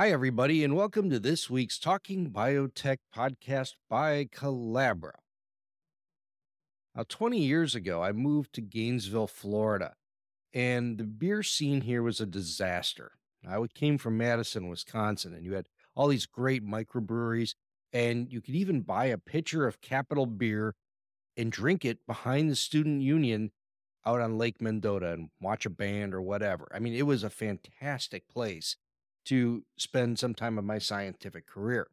Hi, everybody, and welcome to this week's Talking Biotech podcast by Colabra. Now, 20 years ago, I moved to Gainesville, Florida, and the beer scene here was a disaster. I came from Madison, Wisconsin, and you had all these great microbreweries, and you could even buy a pitcher of Capital beer and drink it behind the student union out on Lake Mendota and watch a band or whatever. I mean, it was a fantastic place to spend some time of my scientific career.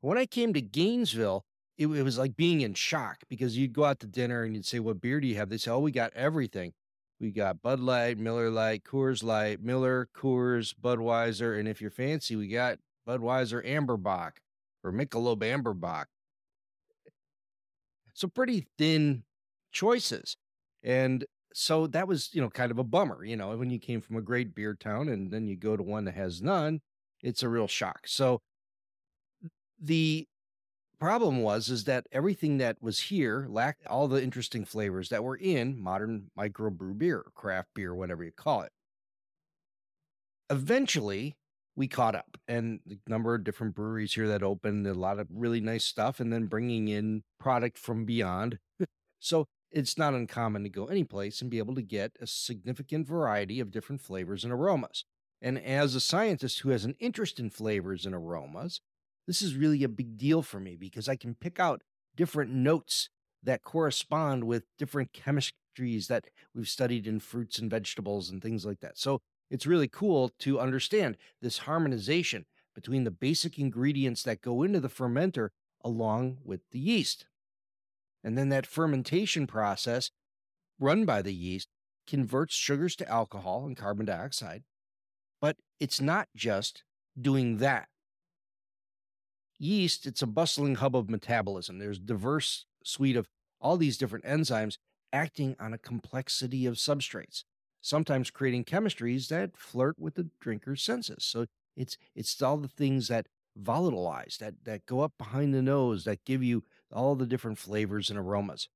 When I came to Gainesville, it, it, was like being in shock because you'd go out to dinner and you'd say, What beer do you have? They say, Oh, we got everything. We got Bud Light, Miller Lite, Coors Light, Miller, Coors, Budweiser. And if you're fancy, we got Budweiser Amberbach or Michelob Amberbach. So pretty thin choices. And so that was, you know, kind of a bummer, you know, when you came from a great beer town and then you go to one that has none, it's a real shock. So the problem was is that everything that was here lacked all the interesting flavors that were in modern microbrew beer, craft beer, whatever you call it. Eventually, we caught up and the number of different breweries here that opened, a lot of really nice stuff, and then bringing in product from beyond. so it's not uncommon to go any place and be able to get a significant variety of different flavors and aromas. And as a scientist who has an interest in flavors and aromas, this is really a big deal for me because I can pick out different notes that correspond with different chemistries that we've studied in fruits and vegetables and things like that. So it's really cool to understand this harmonization between the basic ingredients that go into the fermenter along with the yeast. And then that fermentation process run by the yeast converts sugars to alcohol and carbon dioxide. But it's not just doing that. Yeast, it's a bustling hub of metabolism. There's diverse suite of all these different enzymes acting on a complexity of substrates, sometimes creating chemistries that flirt with the drinker's senses. So it's it's all the things that volatilize, that that go up behind the nose, that give you all the different flavors and aromas.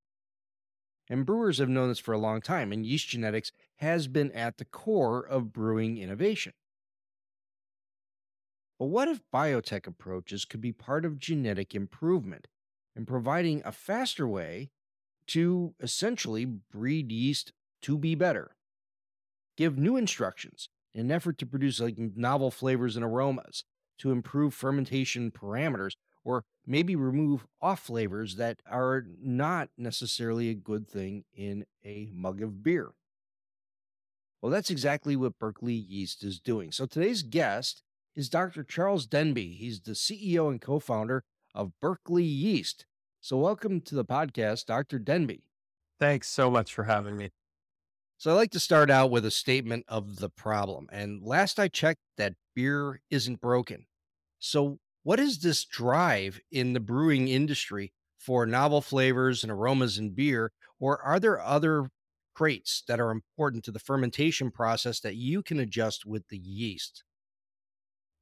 And brewers have known this for a long time, and yeast genetics has been at the core of brewing innovation. But what if biotech approaches could be part of genetic improvement and providing a faster way to essentially breed yeast to be better? Give new instructions in an effort to produce like novel flavors and aromas, to improve fermentation parameters, or maybe remove off flavors that are not necessarily a good thing in a mug of beer. Well, that's exactly what Berkeley Yeast is doing. So today's guest is Dr. Charles Denby. He's the CEO and co founder of Berkeley Yeast. So, welcome to the podcast, Dr. Denby. Thanks so much for having me. So, I like to start out with a statement of the problem. And last I checked, that beer isn't broken. So, what is this drive in the brewing industry for novel flavors and aromas in beer? Or are there other traits that are important to the fermentation process that you can adjust with the yeast?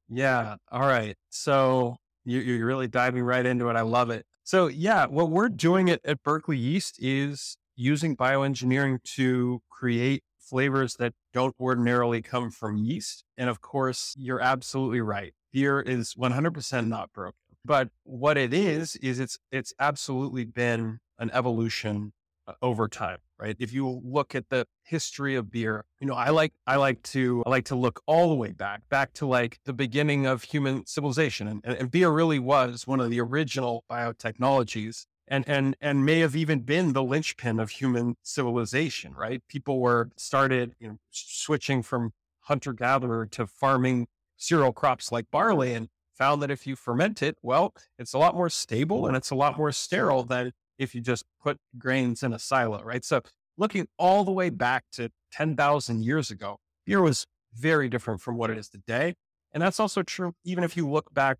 Yeah. All right. So you, you're really diving right into it. I love it. So, yeah, what we're doing at, at Berkeley Yeast is using bioengineering to create flavors that don't ordinarily come from yeast. And of course, you're absolutely right beer is 100% not broken. But what it is is it's it's absolutely been an evolution uh, over time, right? If you look at the history of beer, you know, I like I like to I like to look all the way back, back to like the beginning of human civilization, and, and beer really was one of the original biotechnologies, and and and may have even been the linchpin of human civilization, right? People were started, you know, switching from hunter gatherer to farming cereal crops like barley and found that if you ferment it, well, it's a lot more stable and it's a lot more sterile than if you just put grains in a silo, right? So looking all the way back to 10,000 years ago, beer was very different from what it is today. And that's also true even if you look back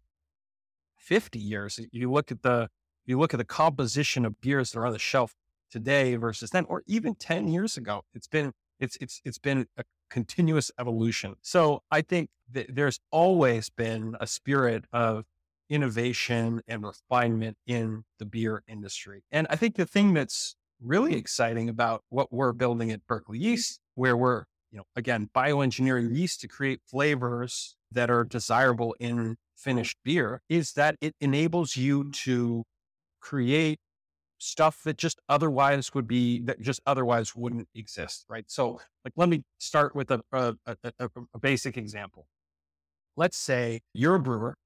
50 years. You look at the you look at the composition of beers that are on the shelf today versus then, or even 10 years ago. It's been it's it's it's been a continuous evolution. So I think that there's always been a spirit of innovation and refinement in the beer industry. And I think the thing that's really exciting about what we're building at Berkeley Yeast, where we're, you know, again, bioengineering yeast to create flavors that are desirable in finished beer, is that it enables you to create stuff that just otherwise would be that just otherwise wouldn't exist right? So like let me start with a, a, a, a basic example. Let's say you're a brewer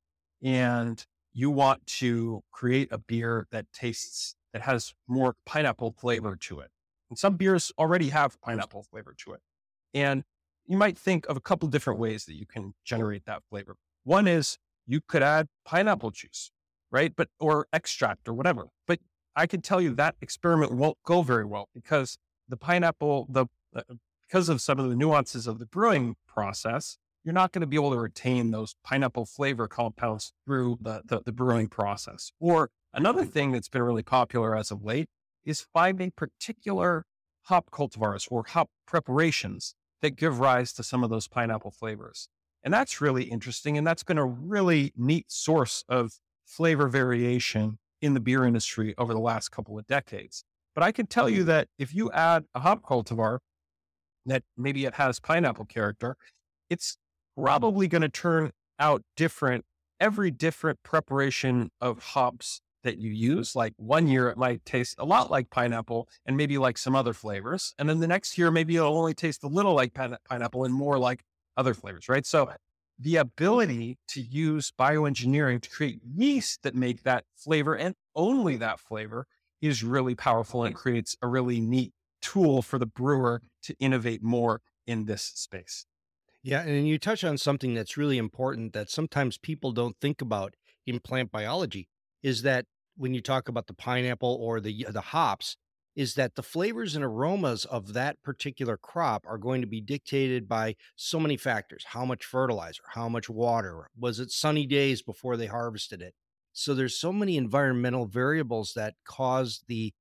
and you want to create a beer that tastes that has more pineapple flavor to it. And some beers already have pineapple flavor to it. And you might think of a couple different ways that you can generate that flavor. One is you could add pineapple juice right? But or extract or whatever. But I can tell you that experiment won't go very well because the pineapple, the uh, because of some of the nuances of the brewing process, you're not going to be able to retain those pineapple flavor compounds through the, the, the brewing process. Or another thing that's been really popular as of late is finding particular hop cultivars or hop preparations that give rise to some of those pineapple flavors. And that's really interesting. And that's been a really neat source of flavor variation in the beer industry over the last couple of decades. But I can tell you mm-hmm. that if you add a hop cultivar that maybe it has pineapple character, it's mm-hmm. probably going to turn out different every different preparation of hops that you use. Like one year, it might taste a lot like pineapple and maybe like some other flavors. And then the next year, maybe it'll only taste a little like pine- pineapple and more like other flavors, right? So the mm-hmm. ability to use bioengineering to create yeast that make that flavor and only that flavor is really powerful and creates a really neat tool for the brewer to innovate more in this space. Yeah, and you touch on something that's really important that sometimes people don't think about in plant biology is that when you talk about the pineapple or the the hops, is that the flavors and aromas of that particular crop are going to be dictated by so many factors how much fertilizer how much water was it sunny days before they harvested it? So there's so many environmental variables that cause the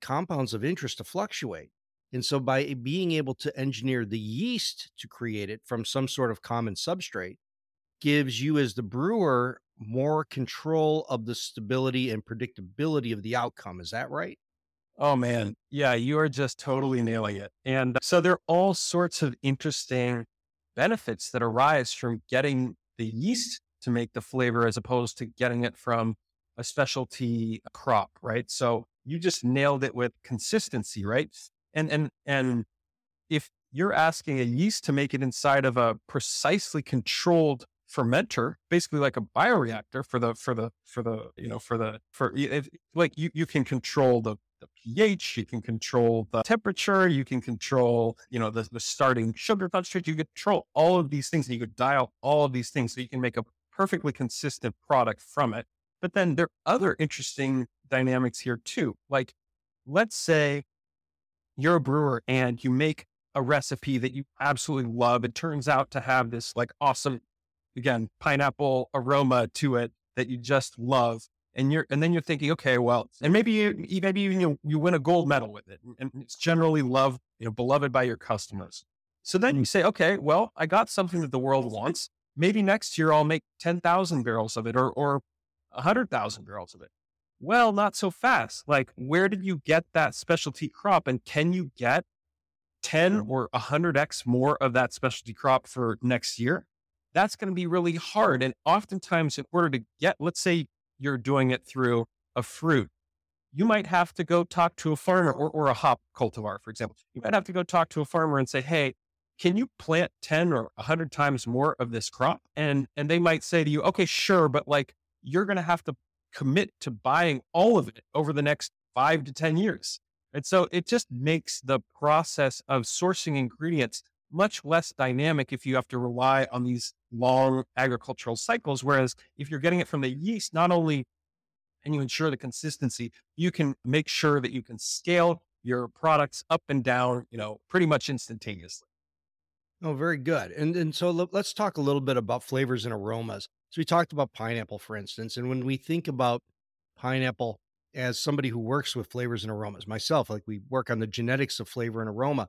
compounds of interest to fluctuate. And so by being able to engineer the yeast to create it from some sort of common substrate gives you as the brewer more control of the stability and predictability of the outcome is that right Oh man. Yeah, you are just totally nailing it. And uh, so there are all sorts of interesting benefits that arise from getting the yeast to make the flavor as opposed to getting it from a specialty crop, right? So you just nailed it with consistency, right? And and and if you're asking a yeast to make it inside of a precisely controlled fermenter, basically like a bioreactor for the for the for the you know for the for if, like you you can control the the pH, you can control the temperature, you can control, you know, the, the starting sugar concentration, you control all of these things and you could dial all of these things so you can make a perfectly consistent product from it. But then there are other interesting dynamics here too. Like, let's say you're a brewer and you make a recipe that you absolutely love. It turns out to have this like awesome, again, pineapple aroma to it that you just love and you're and then you're thinking okay well and maybe you maybe even you, you win a gold medal with it and it's generally loved you know beloved by your customers. So then you mm. say okay well i got something that the world wants. Maybe next year i'll make 10,000 barrels of it or or 100,000 barrels of it. Well not so fast. Like where did you get that specialty crop and can you get 10 or 100x more of that specialty crop for next year? That's going to be really hard and oftentimes in order to get let's say you're doing it through a fruit, you might have to go talk to a farmer or, or a hop cultivar, for example. You might have to go talk to a farmer and say, hey, can you plant 10 or 100 times more of this crop? And, and they might say to you, okay, sure, but like you're going to have to commit to buying all of it over the next five to 10 years. And so it just makes the process of sourcing ingredients much less dynamic if you have to rely on these long agricultural cycles. Whereas if you're getting it from the yeast, not only can you ensure the consistency, you can make sure that you can scale your products up and down, you know, pretty much instantaneously. Oh, very good. And and so let's talk a little bit about flavors and aromas. So we talked about pineapple, for instance, and when we think about pineapple as somebody who works with flavors and aromas, myself, like we work on the genetics of flavor and aroma,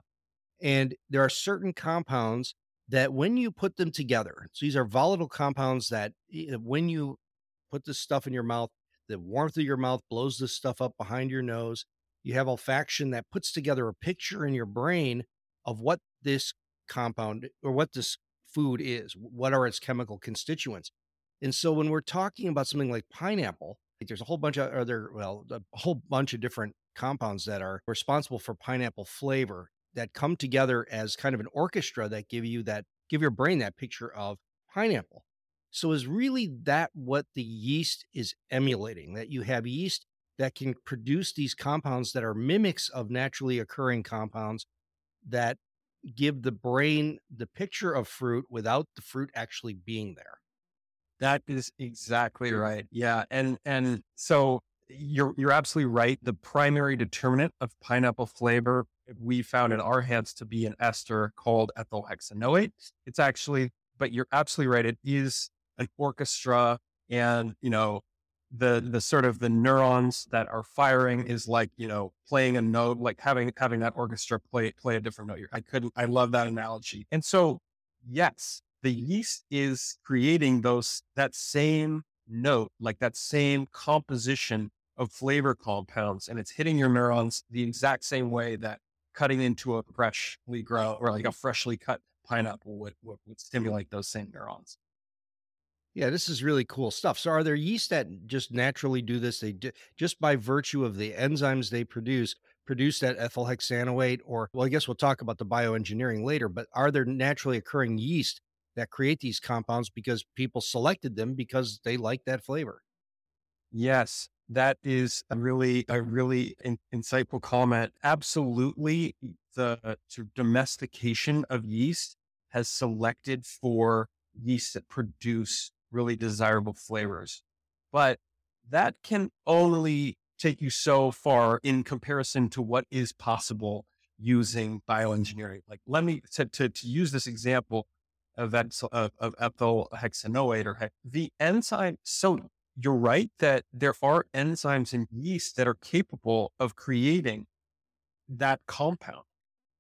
and there are certain compounds that when you put them together, so these are volatile compounds that when you put this stuff in your mouth, the warmth of your mouth blows this stuff up behind your nose. You have olfaction that puts together a picture in your brain of what this compound or what this food is, what are its chemical constituents. And so when we're talking about something like pineapple, there's a whole bunch of other, well, a whole bunch of different compounds that are responsible for pineapple flavor that come together as kind of an orchestra that give you that give your brain that picture of pineapple. So is really that what the yeast is emulating? That you have yeast that can produce these compounds that are mimics of naturally occurring compounds that give the brain the picture of fruit without the fruit actually being there. That is exactly right. Yeah. And and so you're you're absolutely right. The primary determinant of pineapple flavor we found in mm-hmm. our hands to be an ester called ethyl hexanoate. It's actually, but you're absolutely right. It is an orchestra and, you know, the the sort of the neurons that are firing is like you know playing a note like having having that orchestra play play a different note i couldn't i love that analogy and so yes the yeast is creating those that same note like that same composition of flavor compounds and it's hitting your neurons the exact same way that cutting into a freshly grown or like a mm-hmm. freshly cut pineapple would, would, would stimulate those same neurons. Yeah, this is really cool stuff. So, are there yeast that just naturally do this? They do, just by virtue of the enzymes they produce, produce that ethyl hexanoate, or well, I guess we'll talk about the bioengineering later. But are there naturally occurring yeast that create these compounds because people selected them because they like that flavor? Yes, that is a really a really in, insightful comment. Absolutely, the domestication of yeast has selected for yeast that produce really desirable flavors, but that can only take you so far in comparison to what is possible using bioengineering. Like, let me to to, to use this example of that of, of ethyl hexanoate or the enzyme. So you're right that there are enzymes in yeast that are capable of creating that compound.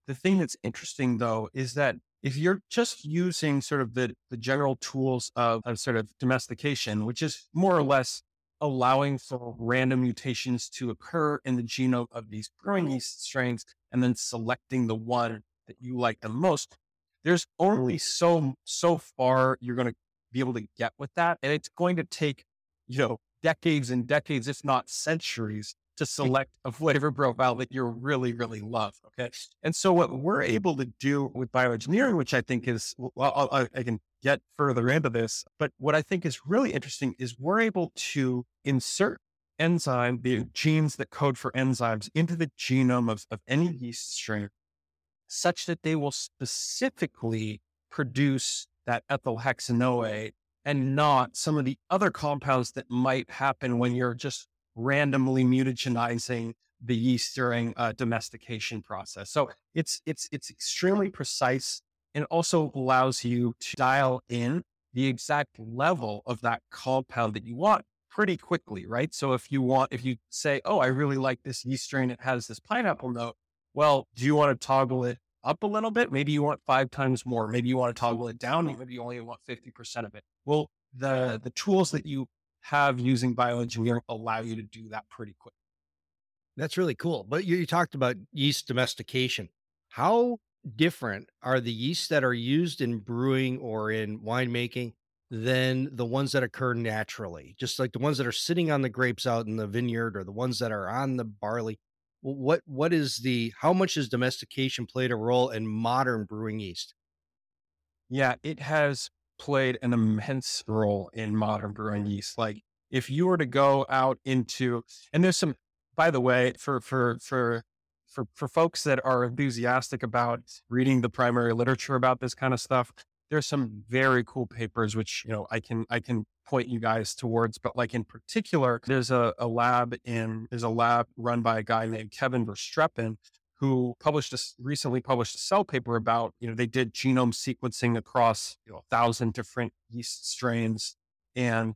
The thing that's interesting though is that if you're just using sort of the, the general tools of, of sort of domestication, which is more or less allowing for random mutations to occur in the genome of these growing yeast strains and then selecting the one that you like the most, there's only mm. so so far you're going to be able to get with that. And it's going to take you know, decades and decades, if not centuries, to mm-hmm. select a flavor profile that you really, really love. Okay. And so what we're able to do with bioengineering, which I think is, well, i I can get further into this, but what I think is really interesting is we're able to insert enzyme, the genes that code for enzymes into the genome of, of any yeast strain such that they will specifically produce that ethyl hexanoate and not some of the other compounds that might happen when you're just randomly mutagenizing the yeast during a domestication process. So it's it's it's extremely precise and also allows you to dial in the exact level of that compound that you want pretty quickly, right? So if you want, if you say, oh, I really like this yeast strain, it has this pineapple note. Well, do you want to toggle it up a little bit. Maybe you want five times more. Maybe you want to toggle it down. Maybe you only want 50% of it. Well, the, the tools that you have using bioengineering allow you to do that pretty quick. That's really cool. But you, you talked about yeast domestication. How different are the yeasts that are used in brewing or in winemaking than the ones that occur naturally? Just like the ones that are sitting on the grapes out in the vineyard or the ones that are on the barley what what is the how much has domestication played a role in modern brewing yeast? Yeah, it has played an immense role in modern brewing yeast. Like if you were to go out into and there's some by the way, for for for for for folks that are enthusiastic about reading the primary literature about this kind of stuff, there's some very cool papers which you know I can I can point you guys towards. But like in particular, there's a, a lab in there's a lab run by a guy named Kevin Verstrepen who published a, recently published a cell paper about you know they did genome sequencing across you know a thousand different yeast strains and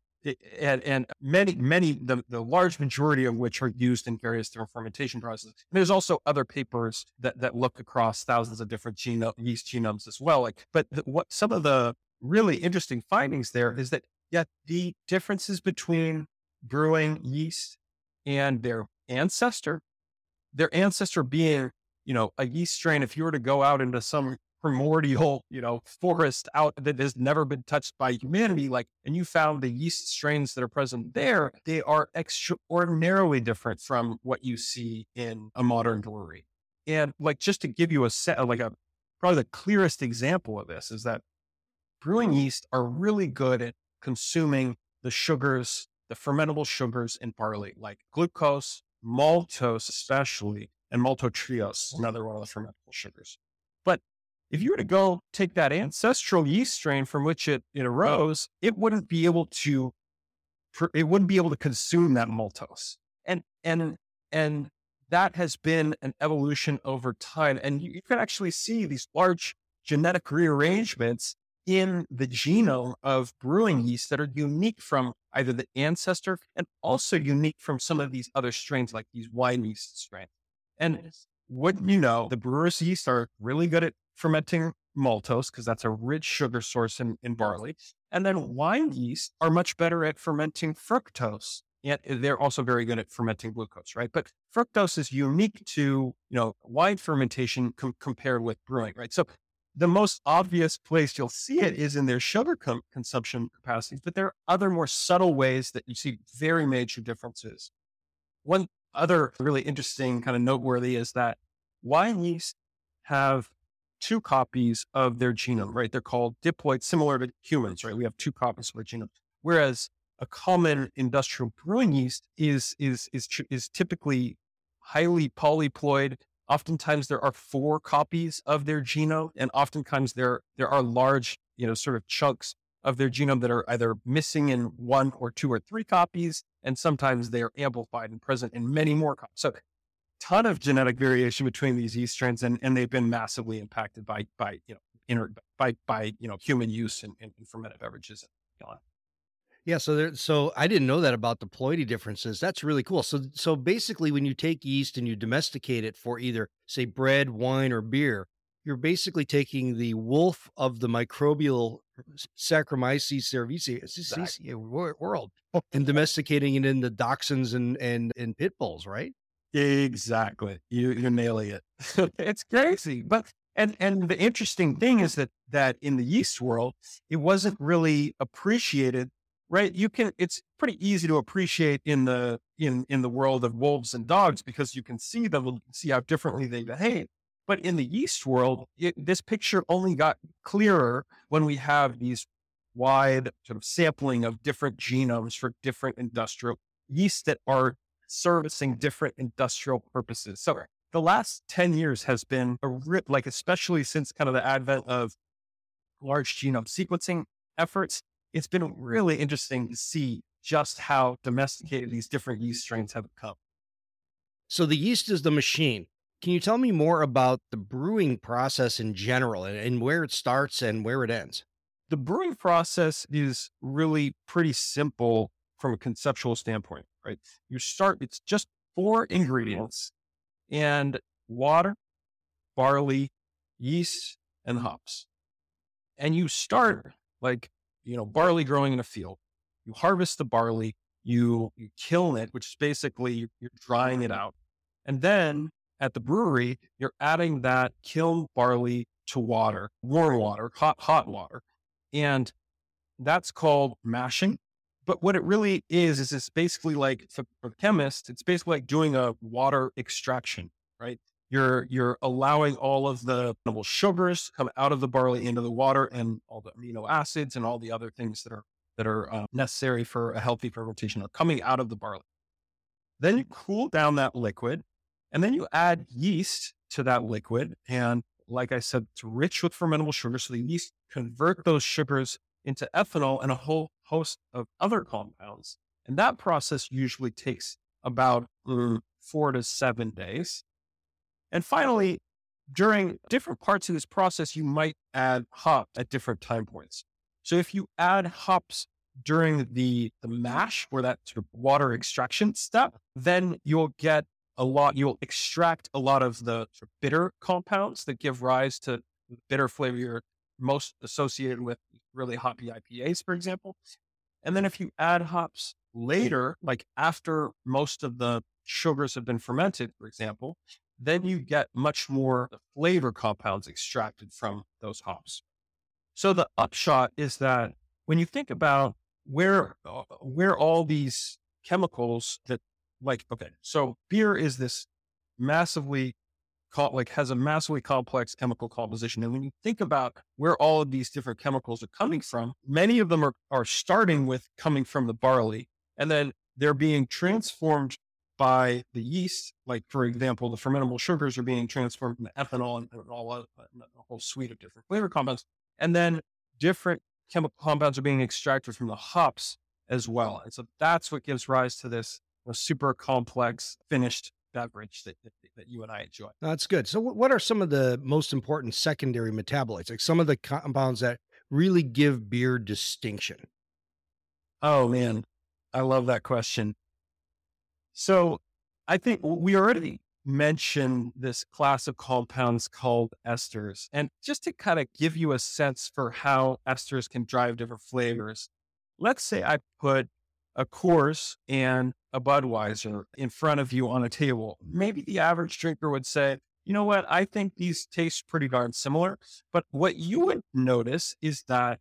and, and many, many, the, the large majority of which are used in various different fermentation processes. And there's also other papers that, that look across thousands of different yeast genomes as well. Like, but the, what some of the really interesting findings there is that, yeah, the differences between brewing yeast and their ancestor, their ancestor being, you know, a yeast strain, if you were to go out into some primordial, you know, forest out that has never been touched by humanity, like, and you found the yeast strains that are present there, they are extraordinarily different from what you see in a modern brewery. And like, just to give you a set, like a probably the clearest example of this is that brewing yeast are really good at consuming the sugars, the fermentable sugars in barley, like glucose, maltose, especially, and maltodextrose, another one of the fermentable sugars. If you were to go take that ancestral yeast strain from which it, it arose, it wouldn't be able to it wouldn't be able to consume that maltose. And and and that has been an evolution over time. And you, you can actually see these large genetic rearrangements in the genome of brewing yeast that are unique from either the ancestor and also unique from some of these other strains, like these wine yeast strains. And what you know, the brewer's yeast are really good at fermenting maltose because that's a rich sugar source in, in barley. And then wine yeast are much better at fermenting fructose. And they're also very good at fermenting glucose, right? But fructose is unique to, you know, wine fermentation com- compared with brewing, right? So the most obvious place you'll see it is in their sugar com- consumption capacities, but there are other more subtle ways that you see very major differences. One other really interesting kind of noteworthy is that wine yeast have two copies of their genome, right? They're called diploids, similar to humans, right? We have two copies of our genome. Whereas a common industrial brewing yeast is is is is typically highly polyploid. Oftentimes there are four copies of their genome, and oftentimes there there are large, you know, sort of chunks of their genome that are either missing in one or two or three copies, and sometimes they are amplified and present in many more copies. So ton of genetic variation between these yeast strains, and, and they've been massively impacted by by you know inner by by you know human use in, in fermented beverages. Yeah, so there, so I didn't know that about the ploidy differences. That's really cool. So so basically, when you take yeast and you domesticate it for either say bread, wine, or beer, you're basically taking the wolf of the microbial Saccharomyces cerevisiae exactly. world oh, and domesticating it into dachshunds and and and pit bulls, right? Exactly. You you're nailing it. it's crazy. But and and the interesting thing is that that in the yeast world, it wasn't really appreciated, right? You can it's pretty easy to appreciate in the in in the world of wolves and dogs because you can see them see how differently they behave. But in the yeast world, it, this picture only got clearer when we have these wide sort of sampling of different genomes for different industrial yeasts that are servicing different industrial purposes. So the last 10 years has been a rip, like, especially since kind of the advent of large genome sequencing efforts, it's been really interesting to see just how domesticated these different yeast strains have become. So the yeast is the machine. Can you tell me more about the brewing process in general and, and where it starts and where it ends? The brewing process is really pretty simple from a conceptual standpoint right? You start, it's just four ingredients and water, barley, yeast, and hops. And you start like, you know, barley growing in a field. You harvest the barley, you, you kiln it, which is basically you're drying it out. And then at the brewery, you're adding that kiln barley to water, warm water, hot, hot water. And that's called mashing. But what it really is, is it's basically like for, for chemists, it's basically like doing a water extraction, right? You're you're allowing all of the sugars come out of the barley into the water and all the amino acids and all the other things that are that are uh, necessary for a healthy fermentation are coming out of the barley. Then you cool down that liquid, and then you add yeast to that liquid. And like I said, it's rich with fermentable sugar, so the yeast convert those sugars into ethanol and a whole host of other compounds. And that process usually takes about mm, four to seven days. And finally, during different parts of this process, you might add hop at different time points. So if you add hops during the, the mash or that sort of water extraction step, then you'll get a lot, you'll extract a lot of the sort of bitter compounds that give rise to the bitter flavor you're most associated with really hoppy IPAs, for example. And then if you add hops later, like after most of the sugars have been fermented, for example, then you get much more flavor compounds extracted from those hops. So the upshot is that when you think about where uh, where all these chemicals that like okay, so beer is this massively like has a massively complex chemical composition. And when you think about where all of these different chemicals are coming from, many of them are, are starting with coming from the barley and then they're being transformed by the yeast. Like, for example, the fermentable sugars are being transformed into ethanol and, and all a, a whole suite of different flavor compounds. And then different chemical compounds are being extracted from the hops as well. And so that's what gives rise to this super complex finished beverage that, that, that you and I enjoy. That's good. So, what are some of the most important secondary metabolites, like some of the compounds that really give beer distinction? Oh, man. I love that question. So, I think we already mentioned this class of compounds called esters. And just to kind of give you a sense for how esters can drive different flavors, let's say I put a course and a Budweiser in front of you on a table. Maybe the average drinker would say, you know what, I think these taste pretty darn similar. But what you would notice is that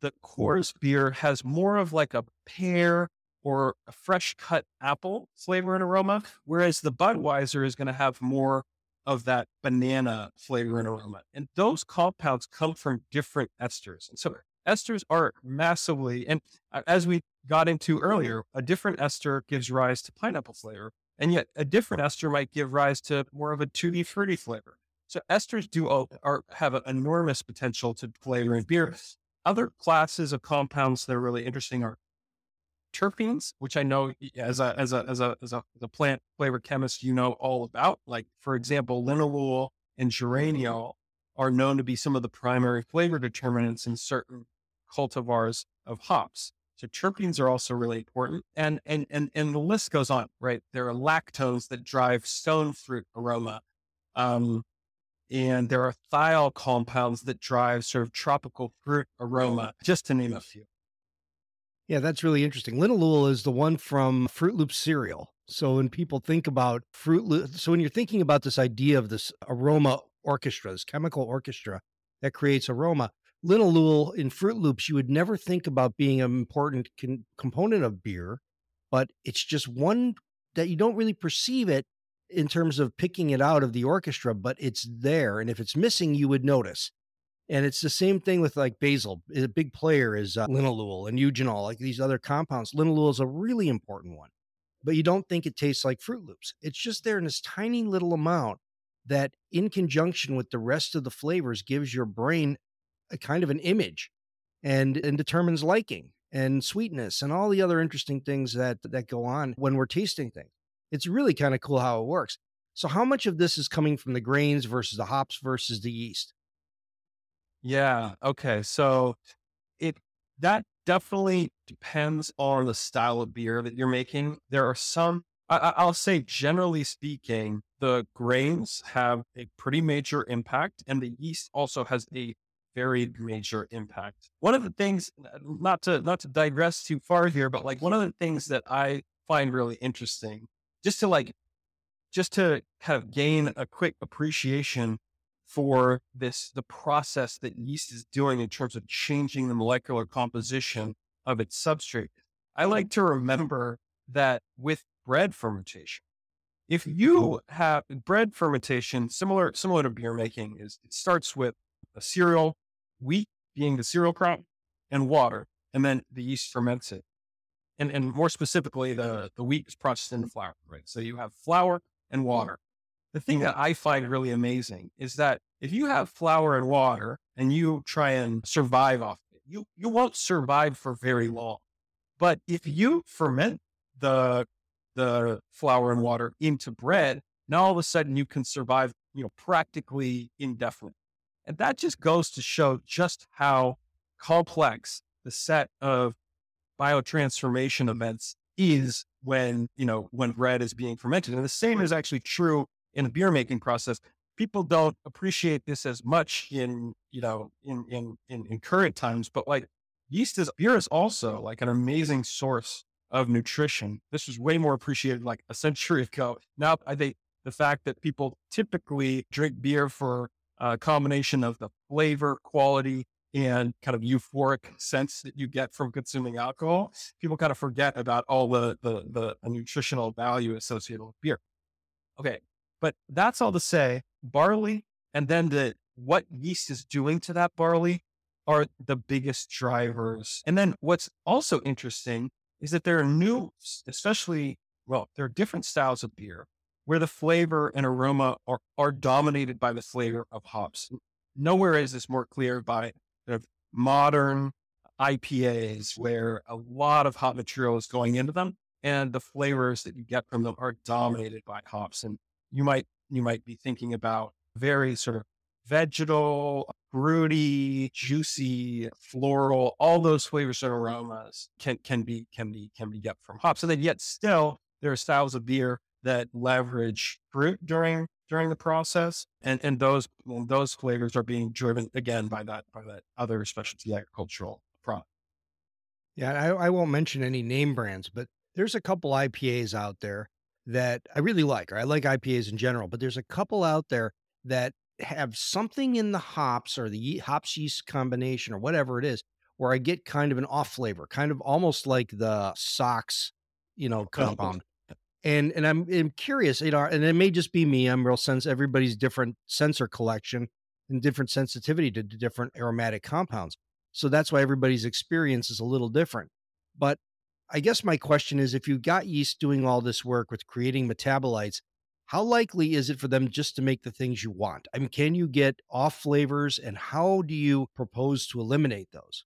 the Coors beer has more of like a pear or a fresh cut apple flavor and aroma, whereas the Budweiser is going to have more of that banana flavor and aroma. And those compounds come from different esters. And so esters are massively, and uh, as we got into mm-hmm. earlier, a different ester gives rise to pineapple flavor, and yet a different ester might give rise to more of a tutti fruity flavor. So esters do are, have an enormous potential to flavor in beer. Other classes of compounds that are really interesting are terpenes, which I know as a as a as a as a, as a plant flavor chemist you know all about. Like for example, linalool and mm-hmm. geraniol are known to be some of the primary flavor determinants in certain cultivars of hops. So terpenes are also really important. And and and and the list goes on, right? There are lactones that drive stone fruit aroma. Um, and there are thiol compounds that drive sort of tropical fruit aroma, just to name a few. Yeah, that's really interesting. Linalool is the one from Fruit Loop cereal. So when people think about Fruit Loop, so when you're thinking about this idea of this aroma orchestra, this chemical orchestra that creates aroma, linalool in Fruit Loops, you would never think about being an important con- component of beer, but it's just one that you don't really perceive it in terms of picking it out of the orchestra, but it's there. And if it's missing, you would notice. And it's the same thing with like basil. A big player is uh, linalool and eugenol, like these other compounds. Linalool is a really important one, but you don't think it tastes like Fruit Loops. It's just there in this tiny little amount that, in conjunction with the rest of the flavors, gives your brain a kind of an image and and determines liking and sweetness and all the other interesting things that that go on when we're tasting things. It's really kind of cool how it works. So how much of this is coming from the grains versus the hops versus the yeast? Yeah, okay. So it that definitely depends on the style of beer that you're making. There are some I, I'll say generally speaking, the grains have a pretty major impact and the yeast also has a very major impact. One of the things, not to not to digress too far here, but like one of the things that I find really interesting, just to like, just to kind of gain a quick appreciation for this the process that yeast is doing in terms of changing the molecular composition of its substrate. I mm-hmm. like to remember that with bread fermentation, if you have bread fermentation, similar similar to beer making, is it starts with a cereal wheat being the cereal crop and water, and then the yeast ferments it. And, and more specifically, the, the wheat is processed into flour, right? So you have flour and water. The thing that I find really amazing is that if you have flour and water and you try and survive off it, you, you won't survive for very long. But if you ferment the, the flour and water into bread, now all of a sudden you can survive, you know, practically indefinitely. And that just goes to show just how complex the set of biotransformation events is when, you know, when red is being fermented. And the same is actually true in the beer making process. People don't appreciate this as much in, you know, in, in, in, in current times, but like yeast is beer is also like an amazing source of nutrition. This was way more appreciated like a century ago. Now I think the fact that people typically drink beer for a combination of the flavor, quality, and kind of euphoric sense that you get from consuming alcohol, people kind of forget about all the, the, the nutritional value associated with beer. Okay. But that's all to say barley and then the, what yeast is doing to that barley are the biggest drivers. And then what's also interesting is that there are new, especially, well, there are different styles of beer where the flavor and aroma are, are dominated by the flavor of hops. Nowhere is this more clear by of modern IPAs where a lot of hop material is going into them and the flavors that you get from them are dominated by hops. And you might, you might be thinking about very sort of vegetal, fruity, juicy, floral, all those flavors and aromas can, can be, can be, can be get from hops. And then yet still there are styles of beer that leverage fruit during during the process, and and those those flavors are being driven again by that by that other specialty agricultural product. Yeah, I, I won't mention any name brands, but there's a couple IPAs out there that I really like. Or I like IPAs in general, but there's a couple out there that have something in the hops or the hops yeast combination or whatever it is, where I get kind of an off flavor, kind of almost like the socks, you know, compound and and I'm, I'm curious, you know, and it may just be me. I'm real sense. Everybody's different sensor collection and different sensitivity to, different aromatic compounds. So that's why everybody's experience is a little different. But I guess my question is, if you got yeast doing all this work with creating metabolites, how likely is it for them just to make the things you want? I mean, can you get off flavors, and how do you propose to eliminate those?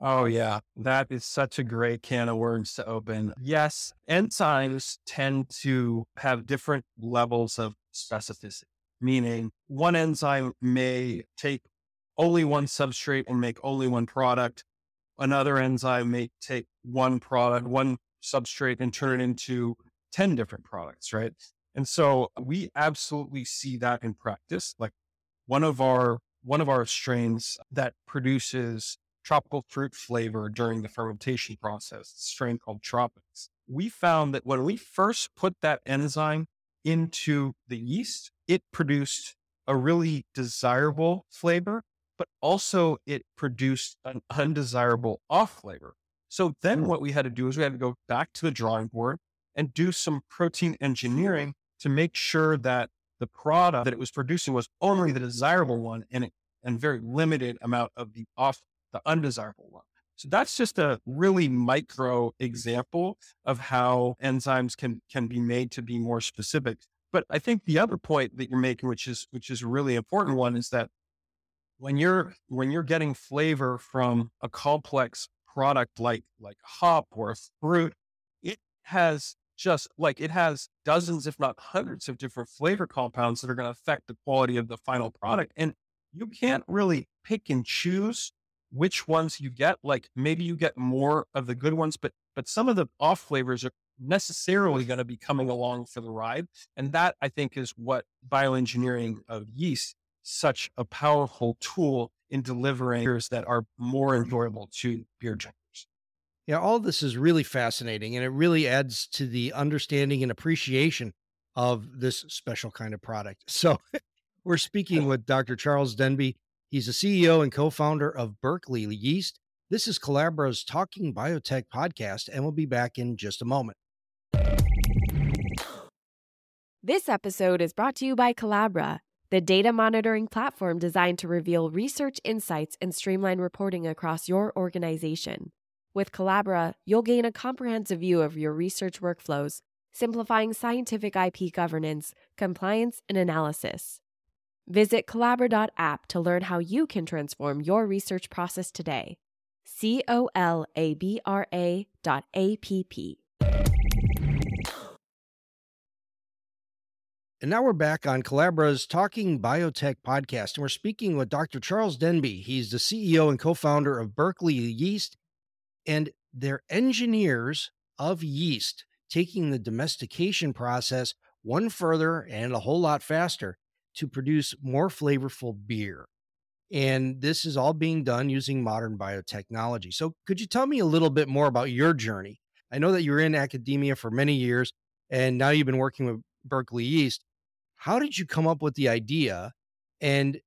Oh, yeah. That is such a great can of worms to open. Yes, enzymes tend to have different levels of specificity, meaning one enzyme may take only one substrate and make only one product. Another enzyme may take one product, one substrate and turn it into 10 different products, right? And so we absolutely see that in practice. Like one of our one of our strains that produces tropical fruit flavor during the fermentation process, a strain called Tropics. We found that when we first put that enzyme into the yeast, it produced a really desirable flavor, but also it produced an undesirable off flavor. So then hmm. what we had to do is we had to go back to the drawing board and do some protein engineering to make sure that the product that it was producing was only the desirable one and it, and very limited amount of the off the undesirable one. So that's just a really micro example of how enzymes can can be made to be more specific. But I think the other point that you're making, which is which is a really important one, is that when you're when you're getting flavor from a complex product like like hop or fruit, it has just like it has dozens, if not hundreds, of different flavor compounds that are going to affect the quality of the final product. And you can't really pick and choose which ones you get. Like maybe you get more of the good ones, but but some of the off flavors are necessarily going to be coming along for the ride. And that I think is what bioengineering of yeast such a powerful tool in delivering beers that are more enjoyable to beer drinkers. Yeah, all this is really fascinating and it really adds to the understanding and appreciation of this special kind of product. So we're speaking with Dr. Charles Denby. He's the CEO and co founder of Berkeley Yeast. This is Calabra's Talking Biotech podcast, and we'll be back in just a moment. This episode is brought to you by Calabra, the data monitoring platform designed to reveal research insights and streamline reporting across your organization. With Calabra, you'll gain a comprehensive view of your research workflows, simplifying scientific IP governance, compliance, and analysis. Visit Calabra.app to learn how you can transform your research process today. C O L A B R A dot A P P. And now we're back on Calabra's Talking Biotech podcast, and we're speaking with Dr. Charles Denby. He's the CEO and co founder of Berkeley Yeast. And they're engineers of yeast taking the domestication process one further and a whole lot faster to produce more flavorful beer. And this is all being done using modern biotechnology. So, could you tell me a little bit more about your journey? I know that you were in academia for many years and now you've been working with Berkeley Yeast. How did you come up with the idea? And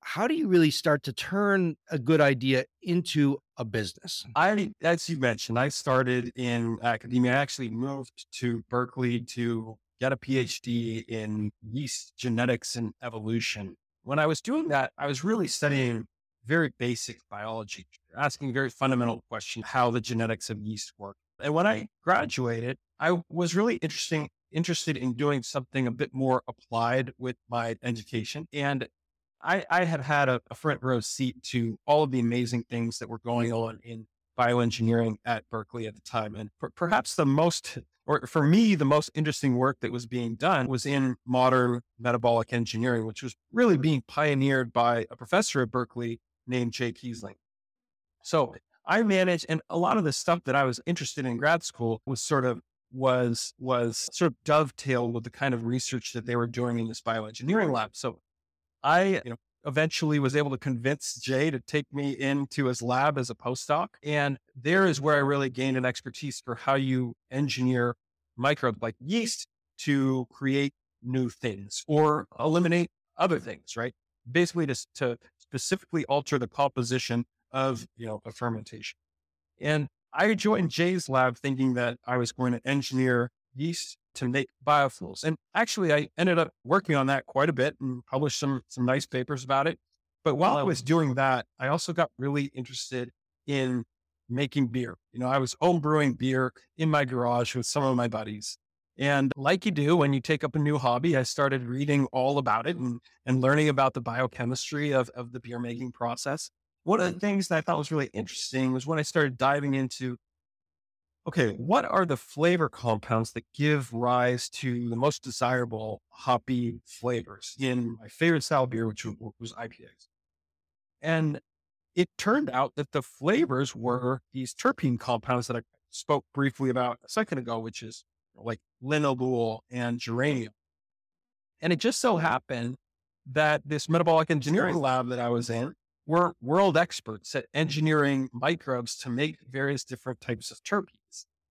how do you really start to turn a good idea into a business? I, as you mentioned, I started in academia. I actually moved to Berkeley to get a PhD in yeast genetics and evolution. When I was doing that, I was really studying very basic biology, asking very fundamental questions how the genetics of yeast work. And when I graduated, I was really interesting interested in doing something a bit more applied with my education. And I, I had had a, a, front row seat to all of the amazing things that were going on in bioengineering at Berkeley at the time. And per, perhaps the most, or for me, the most interesting work that was being done was in modern metabolic engineering, which was really mm-hmm. being pioneered by a professor at Berkeley named Jay Keisling. So I managed, and a lot of the stuff that I was interested in grad school was sort of was was sort of dovetailed with the kind of research that they were doing in this bioengineering lab. So I, you know, eventually was able to convince Jay to take me into his lab as a postdoc. And there is where I really gained an expertise for how you engineer microbes like yeast to create new things or eliminate other things, right? Basically to, to specifically alter the composition of, you know, a fermentation. And I joined Jay's lab thinking that I was going to engineer yeast to make biofuels. And actually, I ended up working on that quite a bit and published some some nice papers about it. But while I was doing that, I also got really interested in making beer. You know, I was home brewing beer in my garage with some of my buddies. And like you do when you take up a new hobby, I started reading all about it and, and learning about the biochemistry of, of the beer making process. One of the mm-hmm. things that I thought was really interesting was when I started diving into okay, what are the flavor compounds that give rise to the most desirable hoppy flavors in my favorite style beer, which was IPAs? And it turned out that the flavors were these terpene compounds that I spoke briefly about a second ago, which is like linalool and geranium. And it just so happened that this metabolic engineering lab that I was in were world experts at engineering microbes to make various different types of terpenes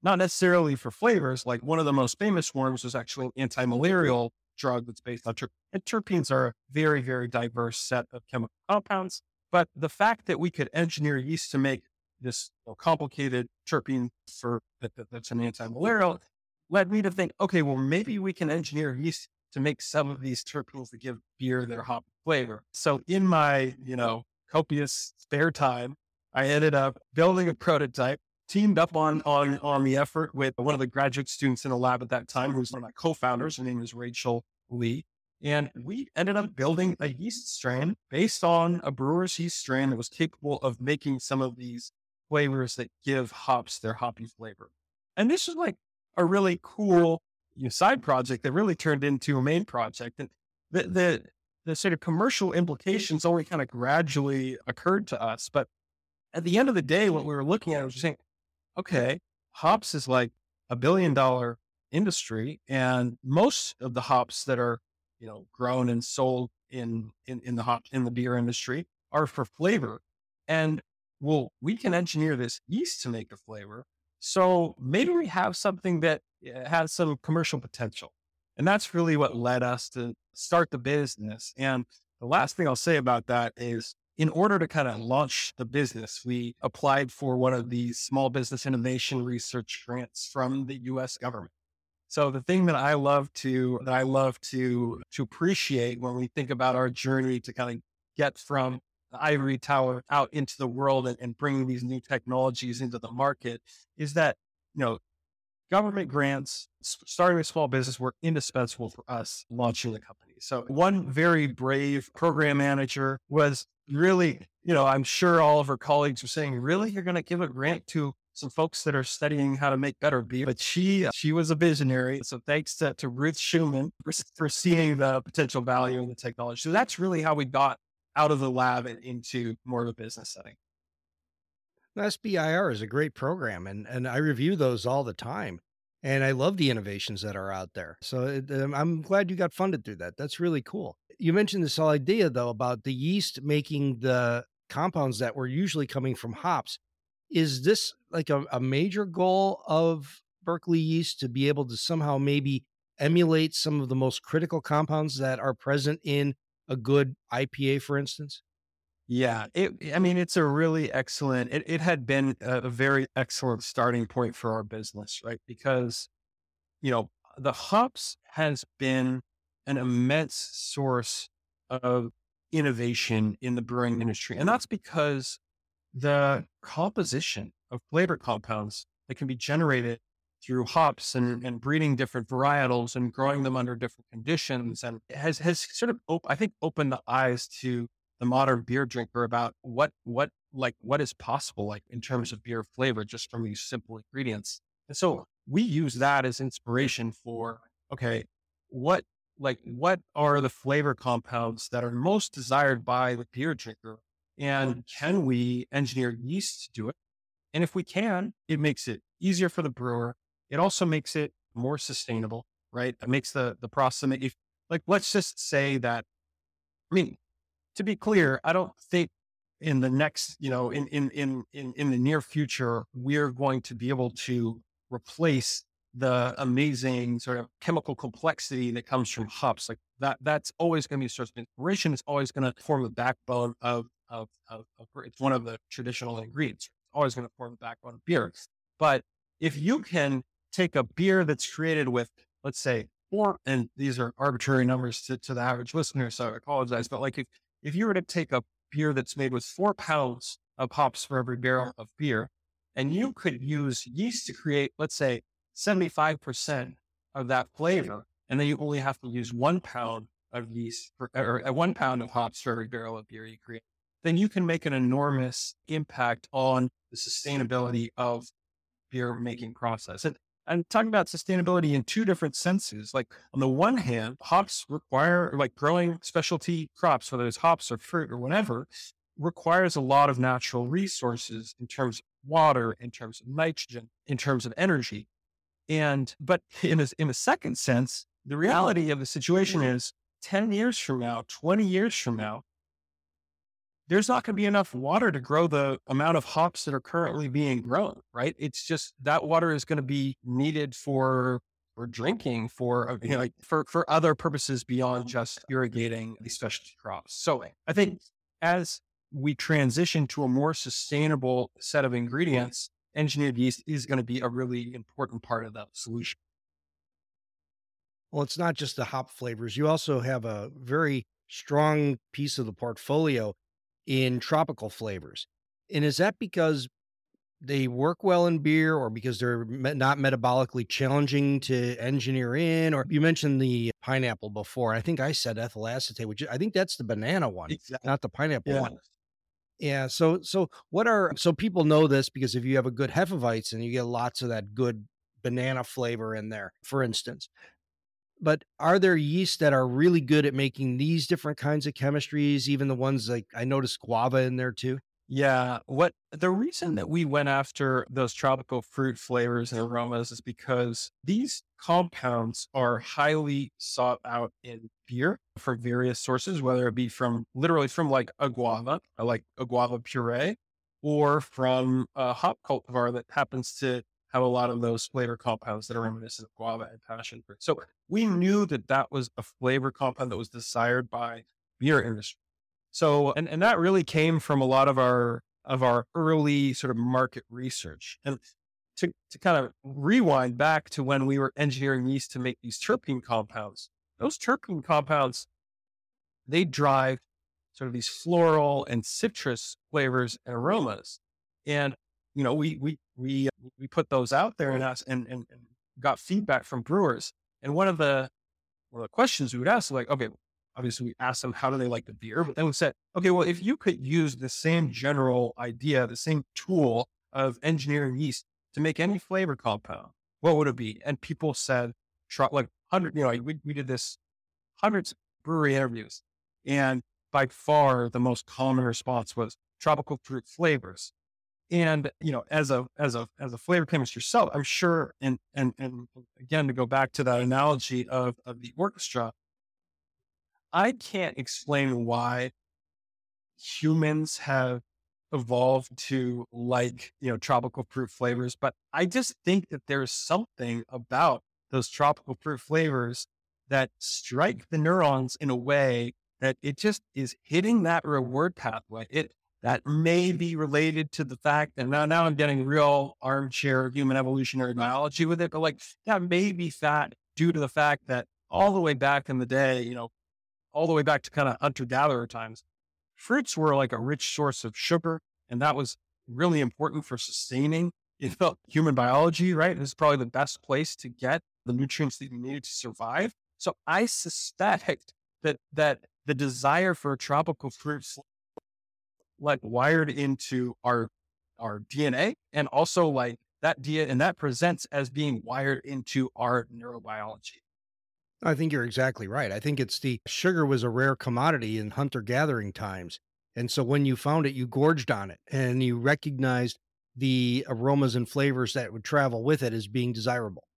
not necessarily for flavors. Like one of the most famous forms was actually an anti-malarial drug that's based on terpenes. And terpenes are a very, very diverse set of chemical compounds. But the fact that we could engineer yeast to make this you know, complicated terpene for that, that, that's an anti-malarial led me to think, okay, well, maybe we can engineer yeast to make some of these terpenes that give beer their hop flavor. So in my, you know, copious spare time, I ended up building a prototype teamed up on on on the effort with one of the graduate students in the lab at that time, who's one of my co-founders. Her name is Rachel Lee. And we ended up building a yeast strain based on a brewer's yeast strain that was capable of making some of these flavors that give hops their hoppy flavor. And this was like a really cool you know, side project that really turned into a main project. And the, the, the sort of commercial implications only kind of gradually occurred to us. But at the end of the day, what we were looking at was just saying, okay, hops is like a billion dollar industry. And most of the hops that are, you know, grown and sold in, in, in the hop, in the beer industry are for flavor. And well, we can engineer this yeast to make a flavor. So maybe we have something that eh, has some commercial potential. And that's really what led us to start the business. And the last thing I'll say about that is in order to kind of launch the business, we applied for one of these small business innovation research grants from the US government. So the thing that I love to that I love to to appreciate when we think about our journey to kind of get from the ivory tower out into the world and, and bringing these new technologies into the market is that you know government grants starting a small business were indispensable for us launching the company. So one very brave program manager was really, you know, I'm sure all of her colleagues were saying, really, you're going to give a grant to some folks that are studying how to make better beer. But she, uh, she was a visionary. So thanks to, to Ruth Schuman for, for seeing the potential value in the technology. So that's really how we got out of the lab and into more of a business setting. SBIR is a great program, and and I review those all the time, and I love the innovations that are out there. So it, um, I'm glad you got funded through that. That's really cool. You mentioned this whole idea though about the yeast making the compounds that were usually coming from hops. Is this like a, a major goal of Berkeley yeast to be able to somehow maybe emulate some of the most critical compounds that are present in a good IPA, for instance? Yeah, it. I mean, it's a really excellent. It, it had been a very excellent starting point for our business, right? Because, you know, the hops has been an immense source of innovation in the brewing industry, and that's because the composition of flavor compounds that can be generated through hops and, and breeding different varietals and growing them under different conditions and has has sort of op- I think opened the eyes to the modern beer drinker about what what like what is possible like in terms of beer flavor just from these simple ingredients. And so we use that as inspiration for okay, what like what are the flavor compounds that are most desired by the beer drinker and can we engineer yeast to do it? And if we can, it makes it easier for the brewer. It also makes it more sustainable, right? It makes the the process if like let's just say that I mean, to be clear, I don't think in the next, you know, in in in in, in the near future, we're going to be able to replace the amazing sort of chemical complexity that comes from hops. Like that, that's always going to be a source of inspiration. It's always going to form the backbone of, of, of, of, it's one of the traditional ingredients. It's always going to form the backbone of beer. But if you can take a beer that's created with, let's say, four, and these are arbitrary numbers to, to the average listener, so I apologize, but like if if you were to take a beer that's made with four pounds of hops for every barrel of beer, and you could use yeast to create, let's say, 75% of that flavor, and then you only have to use one pound of yeast for, or uh, one pound of hops for every barrel of beer you create, then you can make an enormous impact on the sustainability of beer making process. And I'm talking about sustainability in two different senses. Like on the one hand, hops require like growing specialty crops, whether it's hops or fruit or whatever, requires a lot of natural resources in terms of water, in terms of nitrogen, in terms of energy. And but in a, in a second sense, the reality of the situation mm. is 10 years from now, 20 years from now, there's not going to be enough water to grow the amount of hops that are currently being grown, right? It's just that water is going to be needed for for drinking, for uh, you know, like for for other purposes beyond just irrigating these specialty crops. So I think as we transition to a more sustainable set of ingredients, engineered yeast is going to be a really important part of that solution. Well, it's not just the hop flavors. You also have a very strong piece of the portfolio in tropical flavors. And is that because they work well in beer or because they're not metabolically challenging to engineer in? Or you mentioned the pineapple before. I think I said ethyl acetate, which I think that's the banana one, exactly. not the pineapple yeah. one. Yeah. So, so what are, so people know this because if you have a good Hefeweizen, you get lots of that good banana flavor in there, for instance but are there yeasts that are really good at making these different kinds of chemistries even the ones like i noticed guava in there too? Yeah what the reason that we went after those tropical fruit flavors and aromas is because these compounds are highly sought out in beer for various sources whether it be from literally from like a guava like a guava puree or from a hop cultivar that happens to have a lot of those flavor compounds that are reminiscent of guava and passion fruit. So we knew that that was a flavor compound that was desired by beer industry. So, and, and that really came from a lot of our, of our early sort of market research. And to, to kind of rewind back to when we were engineering yeast to make these terpene compounds, those terpene compounds, they drive sort of these floral and citrus flavors and aromas. And you know, we we we uh, we put those out there and asked and, and, and got feedback from brewers. And one of the one of the questions we would ask, like, okay, obviously we asked them how do they like the beer, but then we said, okay, well, if you could use the same general idea, the same tool of engineering yeast to make any flavor compound, what would it be? And people said, try, like hundred, you know, we we did this hundreds of brewery interviews, and by far the most common response was tropical fruit flavors And you know, as a as a as a flavor chemist yourself, I'm sure. And and and again, to go back to that analogy of of the orchestra, I can't explain why humans have evolved to like you know tropical fruit flavors, but I just think that there's something about those tropical fruit flavors that strike the neurons in a way that it just is hitting that reward pathway. It that may be related to the fact that now, now I'm getting real armchair human evolutionary biology with it, but like that may be fat due to the fact that all the way back in the day, you know, all the way back to kind of hunter gatherer times, fruits were like a rich source of sugar. And that was really important for sustaining you know, human biology, right? It's probably the best place to get the nutrients that you needed to survive. So I suspect that that the desire for tropical fruits like wired into our our DNA and also like that DNA and that presents as being wired into our neurobiology. I think you're exactly right. I think it's the sugar was a rare commodity in hunter gathering times. And so when you found it, you gorged on it and you recognized the aromas and flavors that would travel with it as being desirable.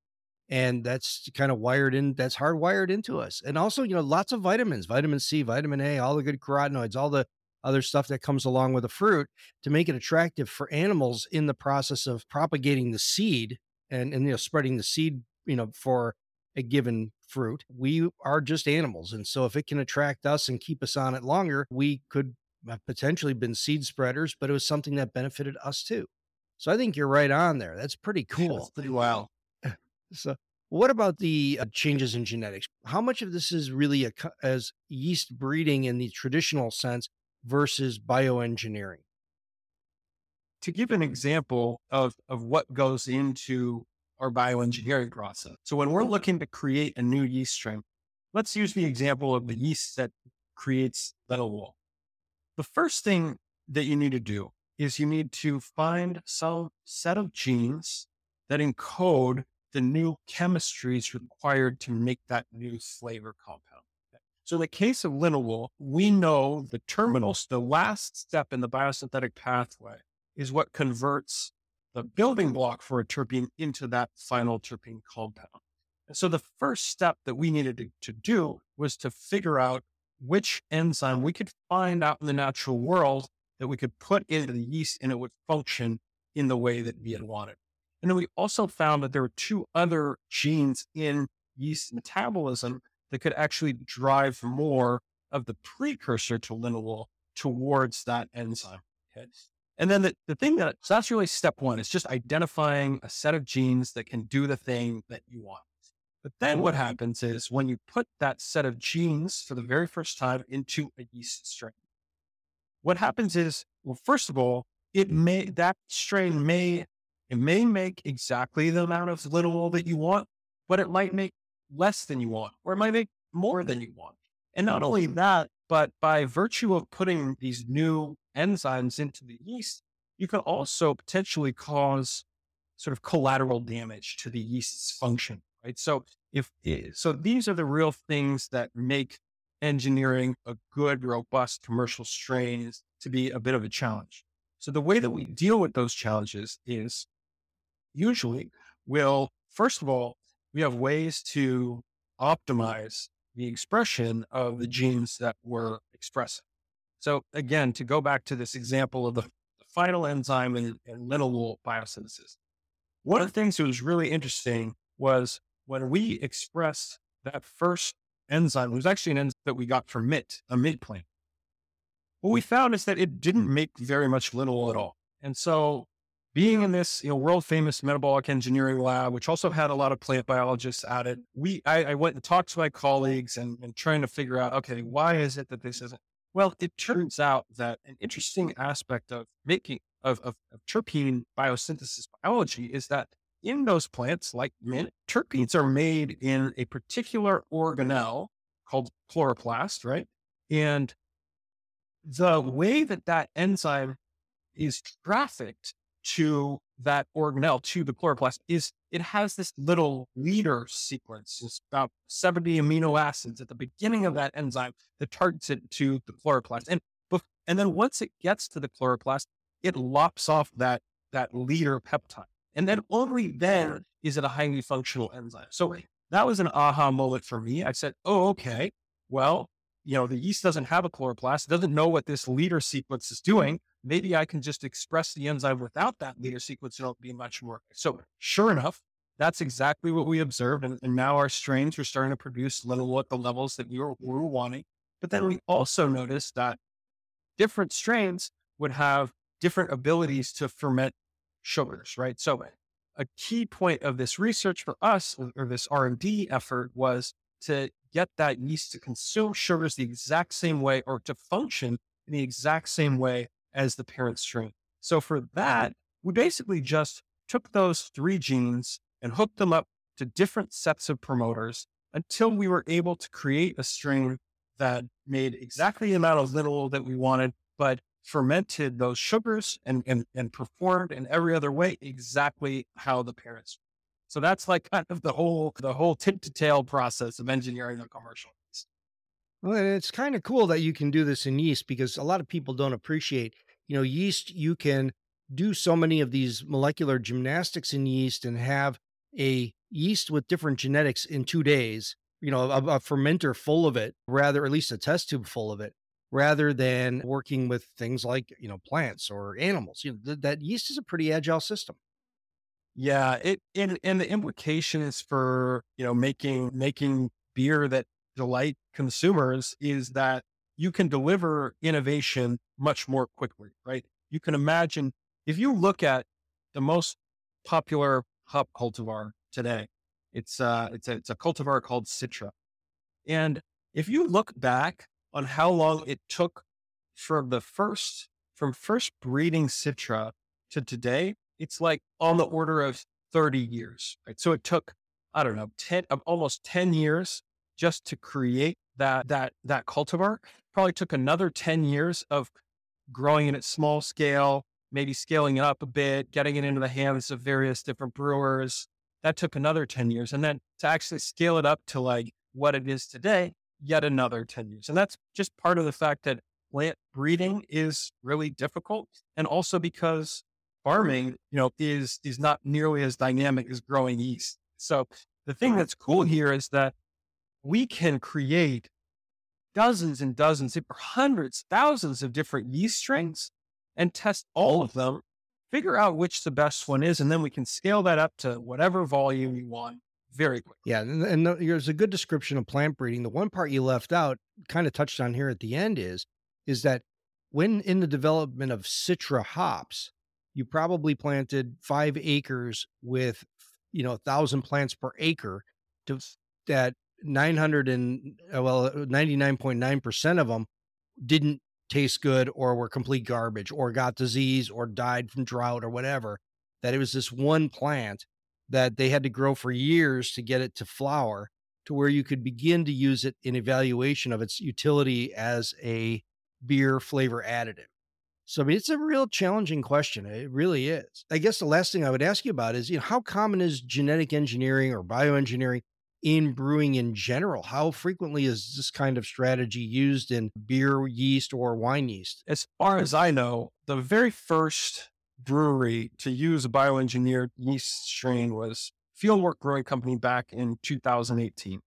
And that's kind of wired in, that's hardwired into us. And also, you know, lots of vitamins, vitamin C, vitamin A, all the good carotenoids, all the other stuff that comes along with the fruit to make it attractive for animals in the process of propagating the seed and, and you know spreading the seed you know for a given fruit. We are just animals and so if it can attract us and keep us on it longer we could have potentially been seed spreaders but it was something that benefited us too. So i think you're right on there. That's pretty cool that's pretty wild. So what about the uh, changes in genetics? How much of this is really a, as yeast breeding in the traditional sense versus bioengineering? To give an example of, of what goes into our bioengineering process. So when we're looking to create a new yeast strain, let's use the example of the yeast that creates lentil wool. The first thing that you need to do is you need to find some set of genes that encode the new chemistries required to make that new flavor compound. So in the case of lentil wool, we know the terminals, the last step in the biosynthetic pathway is what converts the building block for a terpene into that final terpene compound. And so the first step that we needed to, to do was to figure out which enzyme we could find out in the natural world that we could put into the yeast and it would function in the way that we had wanted. And then we also found that there were two other genes in yeast metabolism that could actually drive more of the precursor to lentil wool towards that enzyme. Okay. And then the, the thing that, so that's really step one, is just identifying a set of genes that can do the thing that you want. But then what mm-hmm. happens is when you put that set of genes for the very first time into a yeast strain, what happens is, well, first of all, it may, that strain may, it may make exactly the amount of lentil wool that you want, but it might make less than you want, or it might make more than you want. And not only that, but by virtue of putting these new enzymes into the yeast, you can also potentially cause sort of collateral damage to the yeast's function, right? So if eh, so, these are the real things that make engineering a good, robust commercial strain to be a bit of a challenge. So the way that we deal with those challenges is usually we'll first of all we have ways to optimize the expression of the genes that we're expressing. So again, to go back to this example of the, the final enzyme in, in lentil wool biosynthesis, one of the things that was really interesting was when we expressed that first enzyme, it was actually an enzyme that we got from MIT, a mint plant. What we found is that it didn't make very much lentil wool at all. And so being in this, you know, world famous metabolic engineering lab, which also had a lot of plant biologists at it, we I, I went and talked to my colleagues and, and trying to figure out, okay, why is it that this isn't? Well, it turns out that an interesting aspect of making of, of, of terpene biosynthesis biology is that in those plants, like mint, terpenes are made in a particular organelle called chloroplast, right? And the way that that enzyme is trafficked to that organelle, to the chloroplast, is it has this little leader sequence. It's about 70 amino acids at the beginning of that enzyme that targets it to the chloroplast. And, and then once it gets to the chloroplast, it lops off that, that leader peptide. And then only then is it a highly functional enzyme. So that was an aha moment for me. I said, oh, okay. Well, you know, the yeast doesn't have a chloroplast, it doesn't know what this leader sequence is doing. Maybe I can just express the enzyme without that leader sequence and it'll be much more. So sure enough, that's exactly what we observed. And, and now our strains are starting to produce little at the levels that we were, we were wanting. But then we also noticed that different strains would have different abilities to ferment sugars, right? So a key point of this research for us or this R&D effort was to get that yeast to consume sugars the exact same way or to function in the exact same way as the parent strain. So for that, we basically just took those three genes and hooked them up to different sets of promoters until we were able to create a strain that made exactly the amount of linalool that we wanted, but fermented those sugars and, and, and performed in every other way exactly how the parents. So that's like kind of the whole the whole tip to tail process of engineering a commercial yeast. Well, and it's kind of cool that you can do this in yeast because a lot of people don't appreciate, you know, yeast you can do so many of these molecular gymnastics in yeast and have a yeast with different genetics in two days, you know, a, a fermenter full of it, rather, at least a test tube full of it, rather than working with things like, you know, plants or animals. You know, th- that yeast is a pretty agile system. Yeah, it and and the implications for you know making making beer that delight consumers is that you can deliver innovation much more quickly, right? You can imagine if you look at the most popular hop cultivar today, it's uh it's a it's a cultivar called Citra. And if you look back on how long it took from the first from first breeding Citra to today, it's like on the order of 30 years. Right. So it took, I don't know, 10 um, almost 10 years just to create that that that cultivar. Probably took another 10 years of growing it at small scale, maybe scaling it up a bit, getting it into the hands of various different brewers. That took another 10 years. And then to actually scale it up to like what it is today, yet another 10 years. And that's just part of the fact that plant breeding is really difficult. And also because farming, you know, is is not nearly as dynamic as growing yeast. So the thing that's cool here is that we can create dozens and dozens, or hundreds, thousands of different yeast strains and test all of them, figure out which the best one is, and then we can scale that up to whatever volume you want very quickly. Yeah, and, and there's a good description of plant breeding. The one part you left out, kind of touched on here at the end, is is that when in the development of Citra hops, you probably planted five acres with you know a thousand plants per acre to that 900 and uh, well 99.9% of them didn't taste good or were complete garbage or got disease or died from drought or whatever that it was this one plant that they had to grow for years to get it to flower to where you could begin to use it in evaluation of its utility as a beer flavor additive so I mean, it's a real challenging question. It really is. I guess the last thing I would ask you about is, you know, how common is genetic engineering or bioengineering in brewing in general? How frequently is this kind of strategy used in beer yeast or wine yeast? As far as I know, the very first brewery to use a bioengineered yeast strain was Fieldwork Brewing Company back in 2018.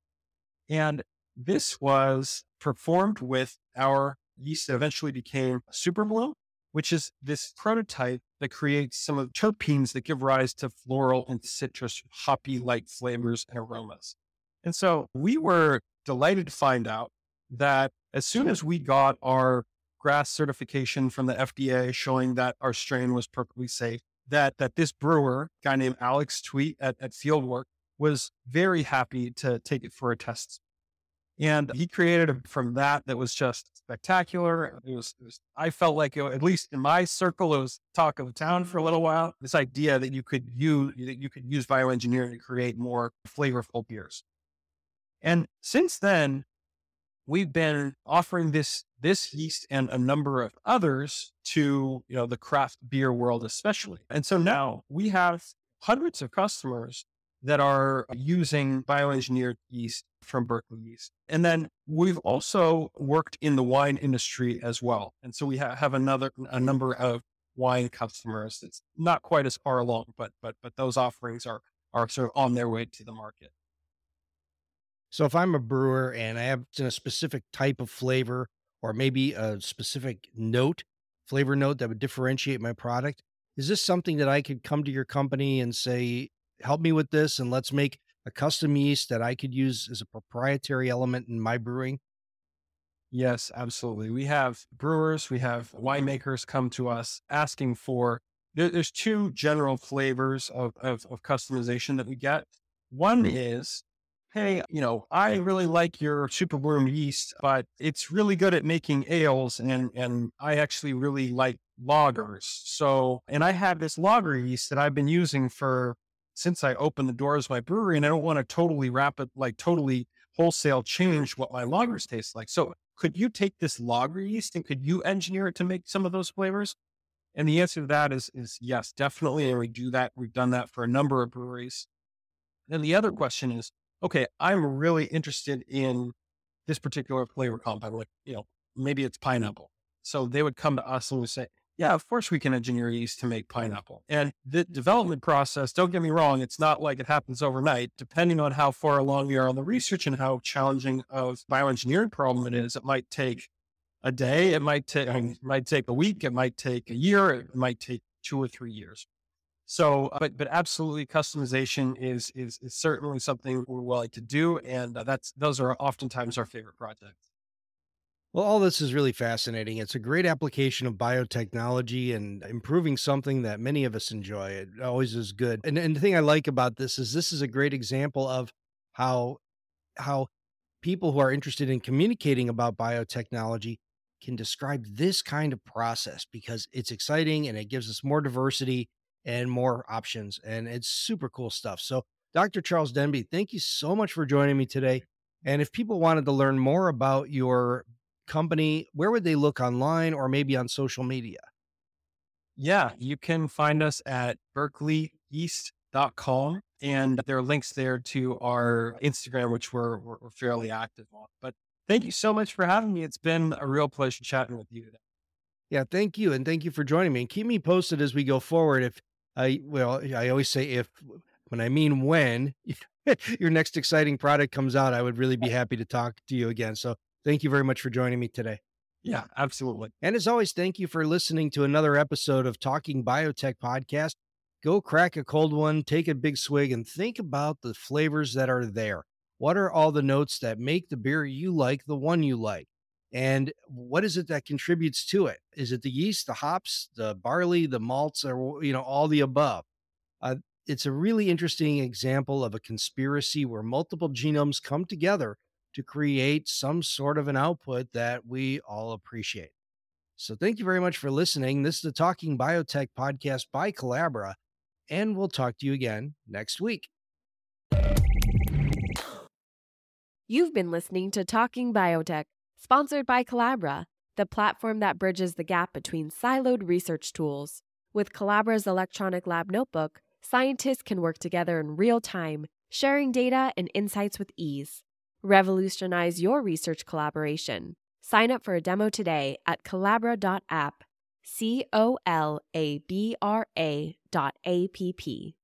And this was performed with our yeast that eventually became Super Bloom which is this prototype that creates some of the terpenes that give rise to floral and citrus hoppy like flavors and aromas. And so we were delighted to find out that as soon as we got our grass certification from the FDA showing that our strain was perfectly safe, that that this brewer, guy named Alex Tweet at, at Fieldwork, was very happy to take it for a test and he created a, from that that was just spectacular. It was, it was I felt like, it, at least in my circle, it was talk of the town for a little while. This idea that you could use that you could use bioengineering to create more flavorful beers. And since then, we've been offering this this yeast and a number of others to you know the craft beer world especially. And so now we have hundreds of customers that are using bioengineered yeast from Berkeley Yeast. And then we've also worked in the wine industry as well. And so we ha- have another, a number of wine customers. It's not quite as far along, but but but those offerings are are sort of on their way to the market. So if I'm a brewer and I have a specific type of flavor or maybe a specific note, flavor note that would differentiate my product, is this something that I could come to your company and say, help me with this and let's make a custom yeast that I could use as a proprietary element in my brewing? Yes, absolutely. We have brewers, we have winemakers come to us asking for. There, there's two general flavors of, of, of customization that we get. One hmm. is, hey, you know, I really like your super bloom yeast, but it's really good at making ales, and and I actually really like lagers. So, and I have this lager yeast that I've been using for since I opened the doors of my brewery, and I don't want to totally wrap it like totally wholesale mm-hmm. change what my lagers taste like. So could you take this lager yeast and could you engineer it to make some of those flavors? And the answer to that is is yes, definitely. And we do that. We've done that for a number of breweries. Then the other question is, okay, I'm really interested in this particular flavor compound. Like, you know, maybe it's pineapple. So they would come to us and we say, yeah, of course we can engineer yeast to make pineapple. And the development process, don't get me wrong, it's not like it happens overnight. Depending on how far along you are on the research and how challenging of bioengineering problem it is, it might take a day, it might take I mean, it might take a week, it might take a year, it might take two or three years. So, but but absolutely, customization is is, is certainly something we're willing to do, and uh, that's those are oftentimes our favorite projects. Well, all this is really fascinating. It's a great application of biotechnology and improving something that many of us enjoy. It always is good. And, and the thing I like about this is this is a great example of how how people who are interested in communicating about biotechnology can describe this kind of process because it's exciting and it gives us more diversity and more options. And it's super cool stuff. So, Dr. Charles Denby, thank you so much for joining me today. And if people wanted to learn more about your company, where would they look online or maybe on social media? Yeah, you can find us at berkeleyyeast.com. And there are links there to our Instagram, which we're, we're, we're fairly active on. But thank you so much for having me. It's been a real pleasure chatting with you today. Yeah, thank you. And thank you for joining me. And keep me posted as we go forward. If I, well, I always say if, when I mean when your next exciting product comes out, I would really be happy to talk to you again. So Thank you very much for joining me today. Yeah, absolutely. And as always, thank you for listening to another episode of Talking Biotech Podcast. Go crack a cold one, take a big swig, and think about the flavors that are there. What are all the notes that make the beer you like the one you like? And what is it that contributes to it? Is it the yeast, the hops, the barley, the malts, or you know all the above? Uh, it's a really interesting example of a conspiracy where multiple genomes come together to create some sort of an output that we all appreciate. So, thank you very much for listening. This is the Talking Biotech podcast by Colabra, and we'll talk to you again next week. You've been listening to Talking Biotech, sponsored by Colabra, the platform that bridges the gap between siloed research tools. With Colabra's electronic lab notebook, scientists can work together in real time, sharing data and insights with ease. Revolutionize your research collaboration. Sign up for a demo today at colabra.app. C O L A B R A dot A P P.